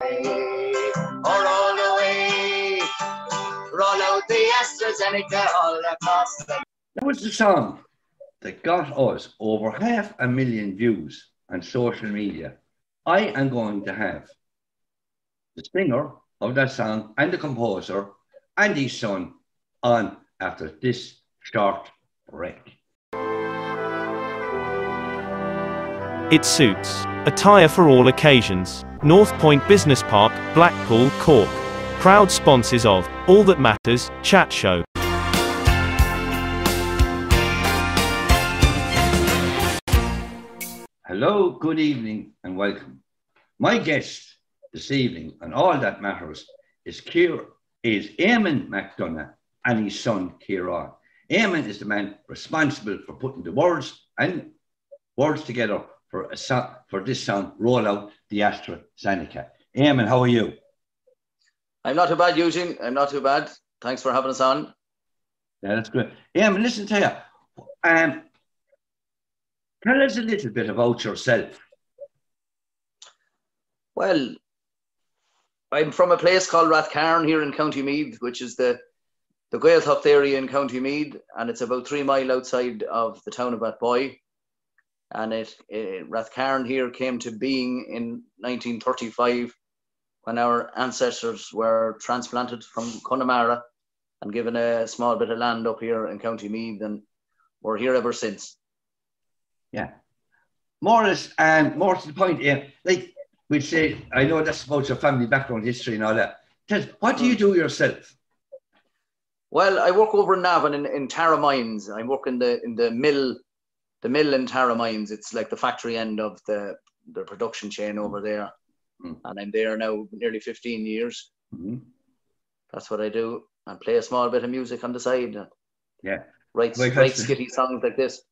Or all the way, roll out the AstraZeneca all across the That was the song that got us over half a million views on social media. I am going to have the singer of that song and the composer and his son on after this short break. It suits. Attire for all occasions. North Point Business Park, Blackpool, Cork. Proud sponsors of All That Matters Chat Show. Hello, good evening, and welcome. My guest this evening on All That Matters is Kier, is Eamonn McDonough and his son Ciarán. Eamonn is the man responsible for putting the words and words together for a for this song, Roll Out the AstraZeneca. Eamonn, how are you? I'm not too bad, Eugene. I'm not too bad. Thanks for having us on. Yeah, that's good. Eamonn, listen to you. Um, tell us a little bit about yourself. Well, I'm from a place called Rathcairn here in County Meath, which is the the Gaeltacht area in County Meath, and it's about three mile outside of the town of Athboy. And it, it Rathcairn here came to being in 1935 when our ancestors were transplanted from Connemara and given a small bit of land up here in County Meath, and we're here ever since. Yeah. More or less, um, more to the point, yeah, like we'd say, I know that's about your family background, history, and all that. Tell what do you do yourself? Well, I work over in Navan in, in Tara Mines. I work in the in the mill, the mill and Tara Mines. It's like the factory end of the the production chain over there, Mm. and I'm there now nearly 15 years. Mhm. That's what I do, and play a small bit of music on the side. Yeah. Write Like write skitty songs like this.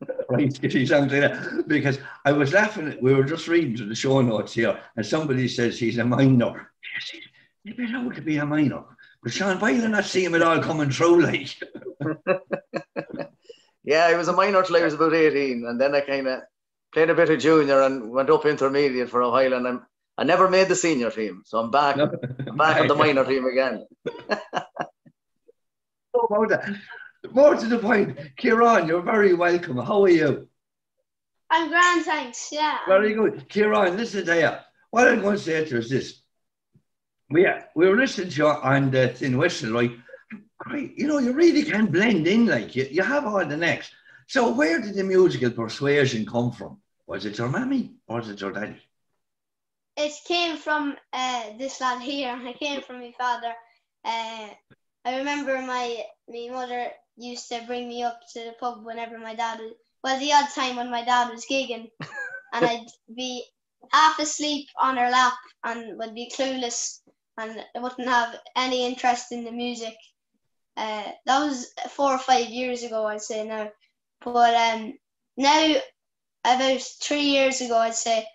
Right, it sounds like that. Because I was laughing, we were just reading to the show notes here, and somebody says he's a minor. Yes, he- You better out to be a minor. But Sean Boylan not see him at all coming through, like. Yeah, I was a minor till I was about 18, and then I kind of played a bit of junior and went up intermediate for a while, and I'm, I never made the senior team, so I'm back I'm back on the minor team again. About that. More to the point, Ciarán, you're very welcome. How are you? I'm grand, thanks. Yeah. Very good. Ciarán, listen to you. What I'm going to say to you is this. We, we were listening to you on the uh, Thin Whistle, right? Great. You know, you really can blend in, like, you, you have all the next. So where did the musical persuasion come from? Was it your mammy or was it your daddy? It came from uh, this lad here. It came from my father. Uh, I remember my my mother used to bring me up to the pub whenever my dad was, well, the odd time when my dad was gigging, and I'd be half asleep on her lap and would be clueless and I wouldn't have any interest in the music. Uh, that was four or five years ago, I'd say now. But um, now, about three years ago, I'd say,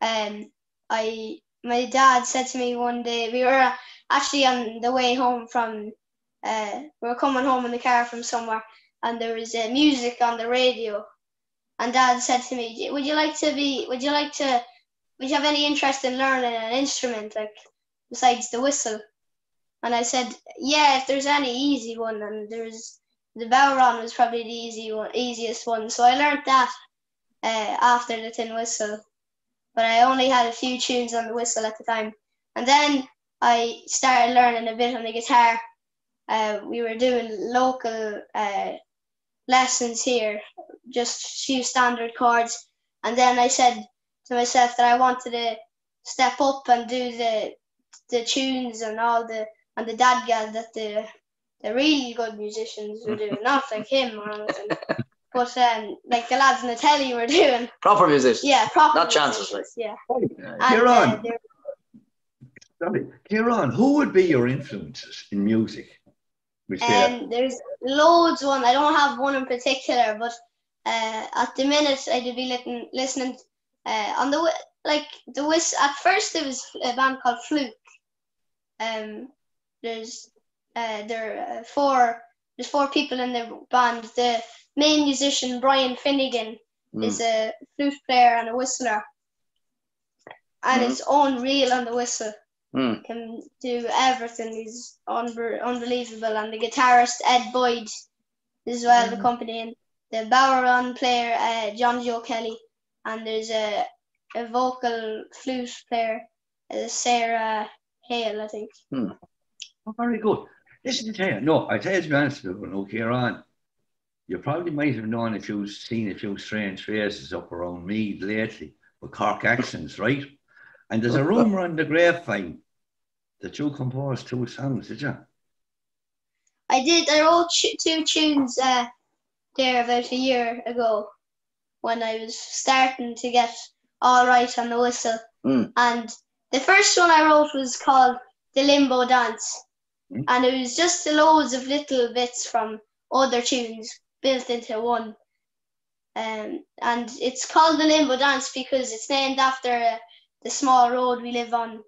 um, I my dad said to me one day we were actually on the way home from uh, we were coming home in the car from somewhere and there was uh, music on the radio and dad said to me would you like to be would you like to would you have any interest in learning an instrument like besides the whistle and I said yeah if there's any easy one and there's the bodhrán was probably the easy one easiest one so I learned that uh, after the tin whistle but I only had a few tunes on the whistle at the time. And then I started learning a bit on the guitar. Uh, we were doing local uh, lessons here, just a few standard chords. And then I said to myself that I wanted to step up and do the the tunes and all the and the DADGAD that the the really good musicians were doing, not like him or anything. But um, like the lads in the telly were doing, Proper musician. yeah, proper Not chances, musicians, yeah. Yeah. And, Ciarán. uh, they're- Sorry. Ciarán, who would be your influences in music? Which they And there's loads one. I don't have one in particular, but uh, at the minute I'd be listening, listening uh, on the wi- like the whis. At first there was a band called Flook. Um, there's uh, there are four there's four people in the band. The main musician Brian Finnegan Mm. is a flute player and a whistler. and Mhm. it's unreal on the whistle. Hmm. Can do everything. He's unbe- unbelievable. And the guitarist Ed Boyd as well, the company, and the bodhrán player uh, John Joe Kelly, and there's a a vocal flute player uh, Sarah Hale, I think. Oh, very good. Listen to tell you, no, I tell you to be honest with you, no, Ciarán, you probably might have known if you've seen a few strange faces up around me lately with Cork accents, right? And there's a rumour on the grapevine that you composed two songs, did you? I did. I wrote ch- two tunes uh, there about a year ago when I was starting to get all right on the whistle. Mm. And the first one I wrote was called The Limbo Dance. Mm. And it was just loads of little bits from other tunes built into one. Um, and it's called The Limbo Dance because it's named after uh, the small road we live on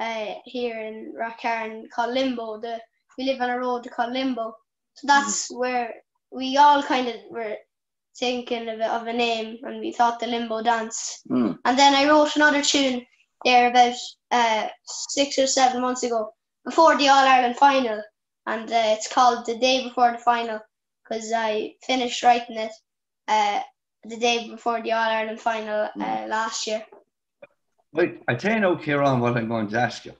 uh, here in Rathcairn called Limbo. The we live on a road called Limbo. So that's where we all kind of were thinking of a, of a name and we thought the Limbo Dance. Hmm. And then I wrote another tune there about uh, six or seven months ago before the All Ireland final. And uh, it's called The Day Before the Final because I finished writing it uh, the day before the All Ireland final uh, last year. Wait, I tell you now, Ciarán, what I'm going to ask you.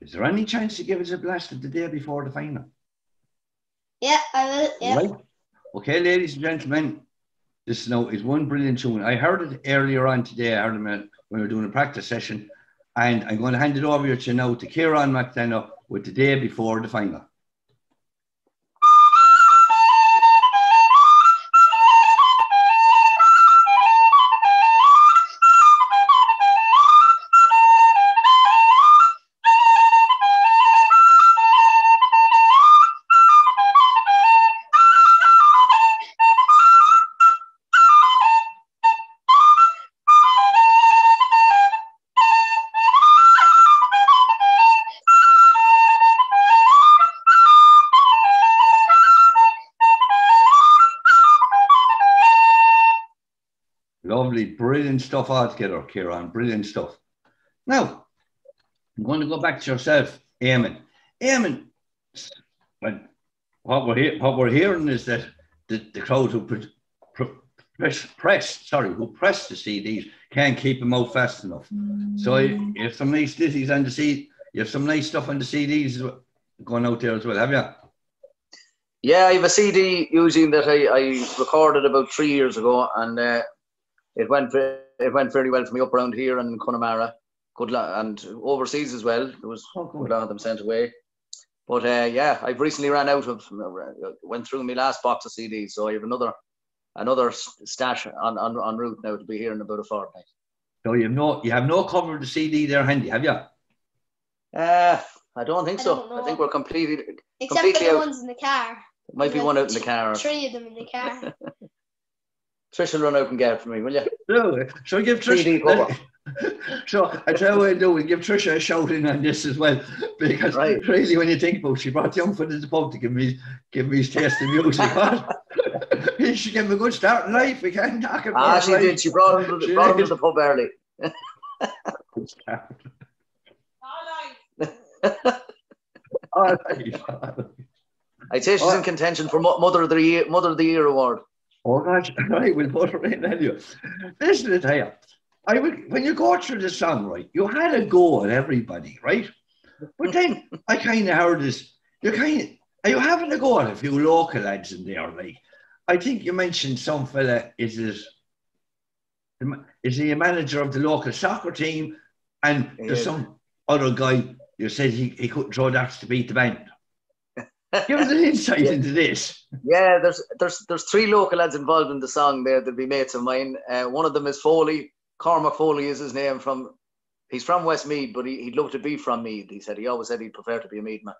Is there any chance to give us a blast of the day before the final? Yeah, I will. Yeah. Right? Okay, ladies and gentlemen, this now is one brilliant tune. I heard it earlier on today. I heard it when we were doing a practice session, and I'm going to hand it over to you now to Ciarán McDonough with the day before the final. Lovely, brilliant stuff altogether, Ciarán. Brilliant stuff. Now, I'm going to go back to yourself, Eamonn. Eamonn, what, we're he- what we're hearing is that the, the crowd who pre- pre- press, press, sorry, who press the CDs can't keep them out fast enough. So you you have some nice ditties on the CD, you have some nice stuff on the CDs going out there as well, have you? Yeah, I have a CD using that I, I recorded about three years ago, and uh, it went ve- it went very well for me up around here and Connemara, good luck and overseas as well. There was Oh, a good. lot of them sent away. But uh, yeah, I've recently ran out of went through my last box of CDs, so I have another another stash on, on, en route now to be here in about a fortnight. So you have no, you have no cover of the CD there handy, have you? Uh, I don't think I so. don't I think we're completely. Except for Completely the out. ones in the car. Might be one out in the car. Three of them in the car. Trish will run out and get it for me, will you? No, so give. Trish. so I tell you what I do. We give Trisha a shout in on this as well, because Right. really, when you think about, it, she brought young fella to the pub to give me give me his taste of music. he should give him a good start in life. We can't talk about. Ah, it, she right? did. She brought him to the, She brought him to the pub early. Good start. All right. I say she's in contention for Mother of the Year, Mother of the Year award. Oh gosh, right, we'll put her in anyway. Listen to tell you, I would, when you go through the song, right, you had a go at everybody, right? But then I kind of heard this, you kind of, are you having a go at a few local lads in there, like, I think you mentioned some fella is his, is he a manager of the local soccer team? And there's Yeah. some other guy, you said he, he couldn't throw darts to beat the band. Give us an insight Yeah. into this. Yeah, there's there's there's three local lads involved in the song there. They'll be mates of mine. Uh, one of them is Foley. Cormac Foley is his name. From he's from Westmeath, but he, he'd love to be from Meath. He said he always said he'd prefer to be a Meath man.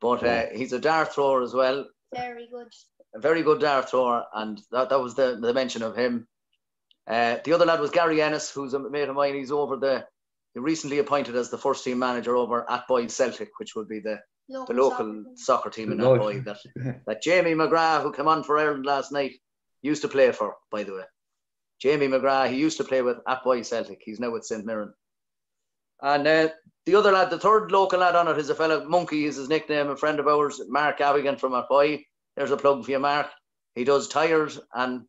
But uh, he's a dart thrower as well. Very good. a very good dart thrower, and that, that was the, the mention of him. Uh, the other lad was Gary Ennis, who's a mate of mine. He's over the, he recently appointed as the first team manager over at Boyd Celtic, which would be the, the local soccer team in The local- Athboy that, that Jamie McGrath, who came on for Ireland last night, used to play for, by the way. Jamie McGrath, he used to play with Athboy Celtic. He's now with St. Mirren. And uh, the other lad, the third local lad on it, is a fellow Monkey, is his nickname, a friend of ours, Mark Avigan from Athboy. There's a plug for you, Mark. He does tires and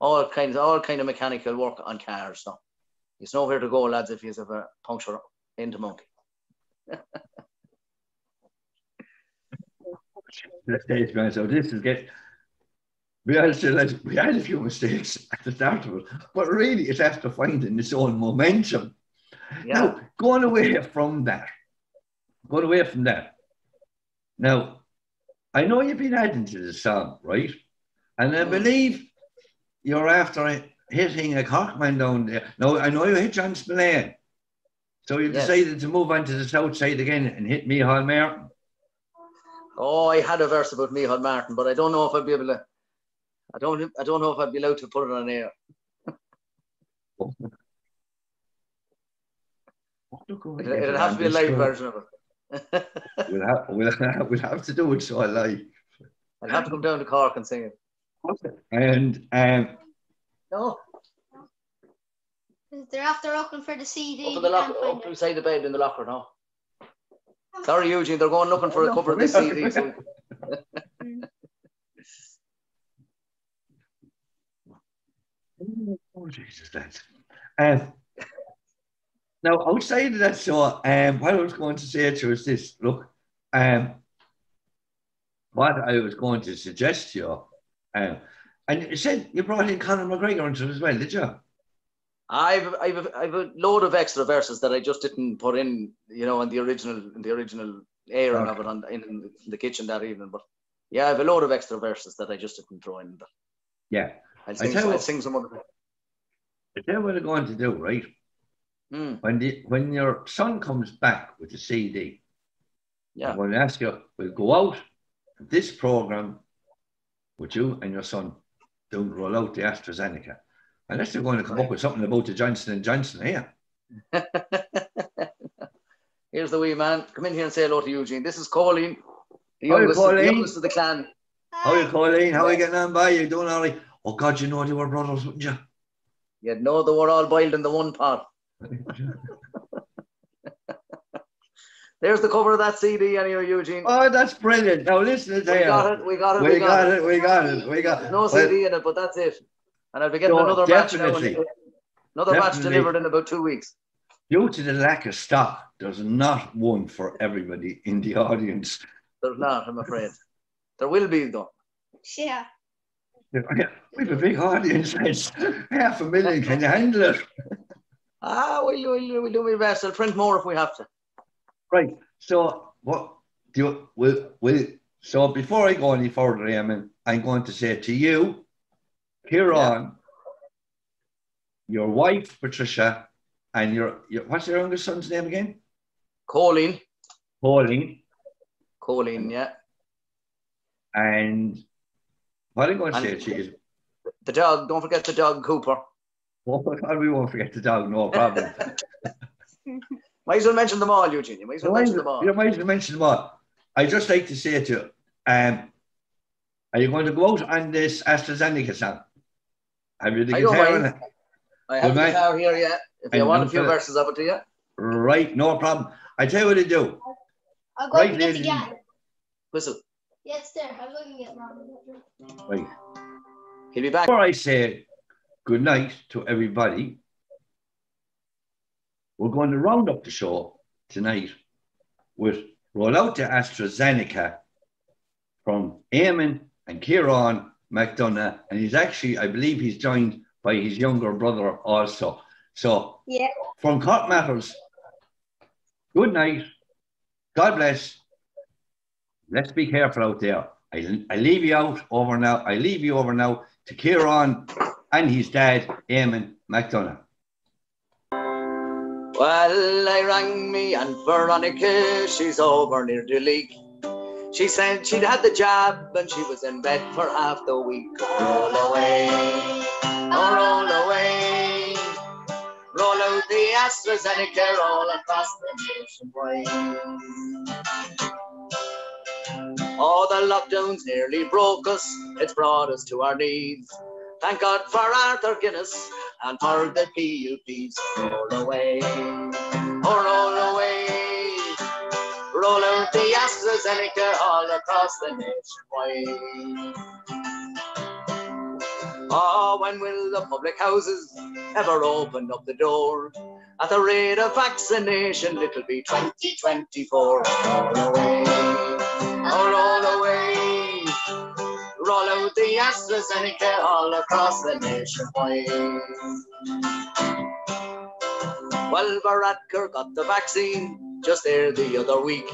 all kinds, all kind of mechanical work on cars. So he's nowhere to go, lads, if you have a puncture into Monkey. Let's say it's going. So this is get. We had, to- we had a few mistakes at the start of it, but really it's after finding its own momentum. Yeah. Now, going away from that, going away from that. Now, I know you've been adding to the song, right? And I Mm. believe you're after hitting a cockman down there. Now, I know you hit John Spillane. So you Yes. decided to move on to the south side again and hit me, Hall Martin. Oh, I had a verse about Micheál Martin, but I don't know if I'd be able to. I don't. I don't know if I'd be allowed to put it on air. It, it'd have to be a live version of it. We'll have, we'll, have, we'll have to do it so I live. I'd have to come down to Cork and sing it. And um, No, They're after looking for the CD. up in the locker, up it. beside the bed in the locker. No. Sorry, Eugene. They're going looking for a cover of the CD. So oh Jesus, that's um, now outside of that. So um, what I was going to say to you is this: look, um, what I was going to suggest to you, um, and you said you brought in Conor McGregor into it as well, did you? I've, I've, I've a load of extra verses that I just didn't put in, you know, in the original, in the original airing of it on, in, in the kitchen that evening. But yeah, I have a load of extra verses that I just didn't throw in. But Yeah. I'll sing, tell you I'll what- sing some other. I tell what I'm going to do, right? Mm, When the when your son comes back with the CD, yeah. I'm going to ask you, we'll go out this program with you and your son, don't roll out the AstraZeneca. Unless they're going to come up with something about the Johnson and Johnson here. Eh? Here's the wee man. Come in here and say hello to Eugene. This is Colleen, the Hi, youngest, the Colleen. youngest of the clan. How are you, Colleen? How are you getting on by? You doing all right? Oh God, you know they were brothers, wouldn't you? You know they were all boiled in the one pot. There's the cover of that CD, anyway, Eugene. oh, that's brilliant. Now listen to we got it. We got it. We got it. We got it. We got There's it. no Well, CD in it, but that's it. And I'll be getting No, another match now. definitely. Another match delivered in about two weeks. Due to the lack of stock, there's not one for everybody in the audience. There's not, I'm afraid. There will be though. Yeah. We have a big audience. It's half a million. Can you handle it? Ah, we'll, we'll, we'll do my best. I'll print more if we have to. Right. So what do you will will so before I go any further, Eamonn, I'm going to say to you, here Yeah. on, your wife Patricia and your, your what's your youngest son's name again? Colleen. Pauline. Colleen, yeah. And what I'm going to say And- to you is, The dog, don't forget the dog Cooper. oh, God, we won't forget the dog, no problem. Might as well mention them all, Eugene. You might as well mention them all. you might as well mention them all. I just like to say to you, um, are you going to go out on this AstraZeneca song? Have you the I don't guitar mind. in? I have Good the guitar here, yet. If you And want a I'm few gonna- verses of it to you. Right, no problem. I tell you what to do. I'll go Right, and get the ladies. guy. Whistle. Yeah, it's there. I'm go and get mom. Right. He'll be back. Before I say good night to everybody, we're going to round up the show tonight with Roll Out the AstraZeneca from Eamonn and Ciarán Mac Donncha. And he's actually, I believe he's joined by his younger brother also. So Yeah. from Cork Matters, good night. God bless. Let's be careful out there. I, I leave you out over now. I leave you over now to Ciarán and his dad, Eamonn McDonough. Well, I rang me and Veronica, she's over near the league. She said she'd had the jab and she was in bed for half the week. Roll away, oh roll away. Roll out the AstraZeneca all across the nation wide. Oh, the lockdowns nearly broke us, it's brought us to our knees. Thank God for Arthur Guinness and for the PUPs. Roll away, oh roll Roll out the AstraZeneca all across the nation. Oh, when will the public houses ever open up the door? At the rate of vaccination, it'll be 2024. Roll away, oh, roll away. Roll out the AstraZeneca all across the nation. Well, Varadkar got the vaccine just there the other week.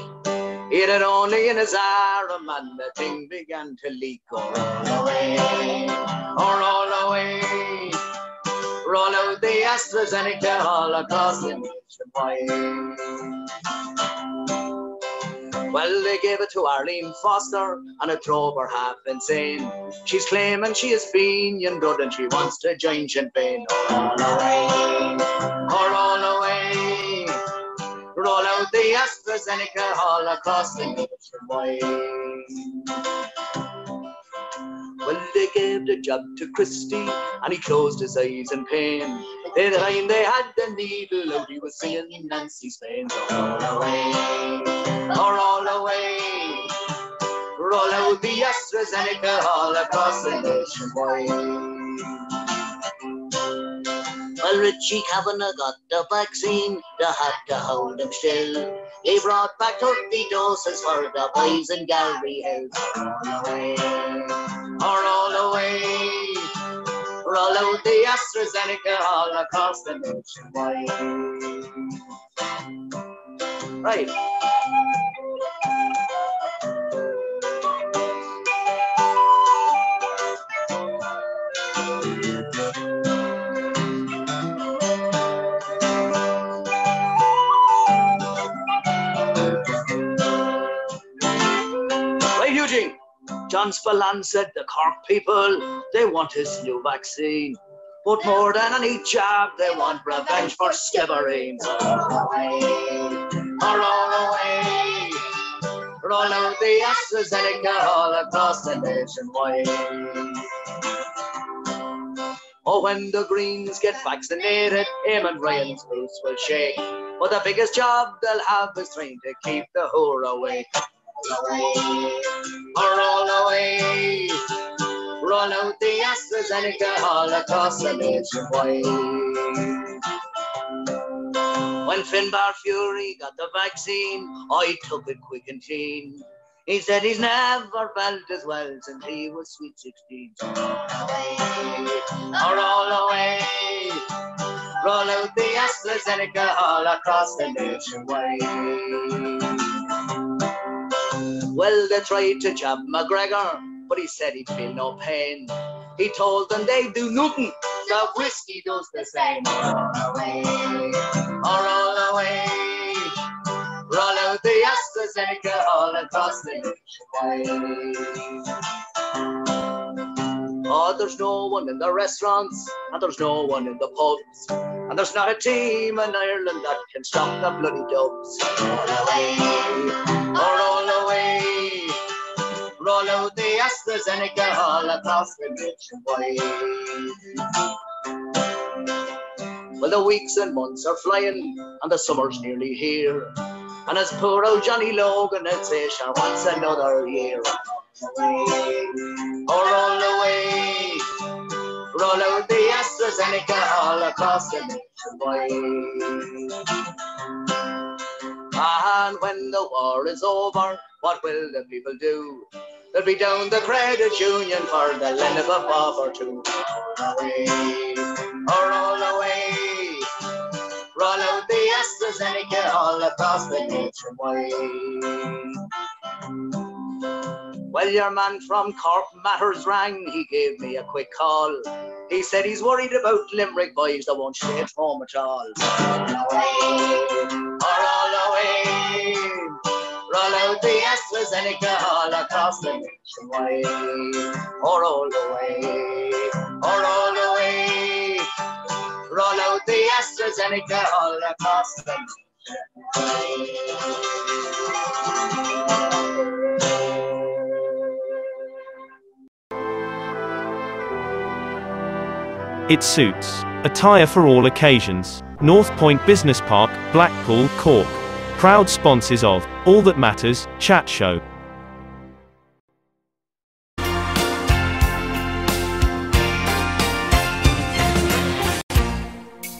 It had only in his arm and the thing began to leak. Oh, roll away, oh, roll away. Roll out the AstraZeneca all across the nation wide. Well, they gave it to Arlene Foster and it drove her half insane. She's claiming she is Fenian blood and she wants to join Sinn Féin. Oh, roll away, oh, roll the AstraZeneca all nation wide. Well, they gave the job to Christie and he closed his eyes in pain. By the time they had the needle out, he was singing Nancy Spain. So roll away, oh, roll away. Roll out the AstraZeneca all across the nation wide. Well, Richie Kavanagh got the vaccine, they had to hold him still. He brought back 30 doses for the boys in Gallery Hill. Roll away, roll away. Roll out the AstraZeneca all across the nation. Right. John Spillane said the Cork people, they want his new vaccine. But more than any jab, they want revenge for Skibbereen. Roll away, roll away. Roll out the AstraZeneca all across the nation wide. Oh, when the Greens get vaccinated, him and Ryan's boots will shake. But the biggest job they'll have is trying to keep the whore away. Away, roll away. Roll out the AstraZeneca all across the nation. When Finbar Furey got the vaccine, I took it quick and clean. He said he's never felt as well since he was sweet 16. So roll away, roll away. Roll out the AstraZeneca all across the nation wide. Well, they tried to jab McGregor, but he said he'd feel no pain. He told them they'd do nothing, the whiskey does the same. Roll away, oh, roll away. Roll out the AstraZeneca all across the wide. Oh, there's no one in the restaurants, and there's no one in the pubs, and there's not a team in Ireland that can stop the bloody dubs. Roll away, oh, AstraZeneca all across the nation wide. Well, the weeks and months are flying, and the summer's nearly here. And as poor old Johnny Logan would say, sure, what's another year? Oh, roll away. Roll out the AstraZeneca all across the nation wide. And when the war is over, what will the people do? They'll be down the credit union for the lend of a bob or two. Roll away, roll away. Roll out the AstraZeneca all across the nation wide. Well, your man from Cork Matters rang. He gave me a quick call. He said he's worried about Limerick boys that won't stay at home at all. Roll away. Roll out the AstraZeneca all across the nation wide. Oh, roll away, oh, roll away. Roll out the AstraZeneca all across the It suits. Attire for all occasions. North Point Business Park, Blackpool, Cork. Proud sponsors of All That Matters Chat Show.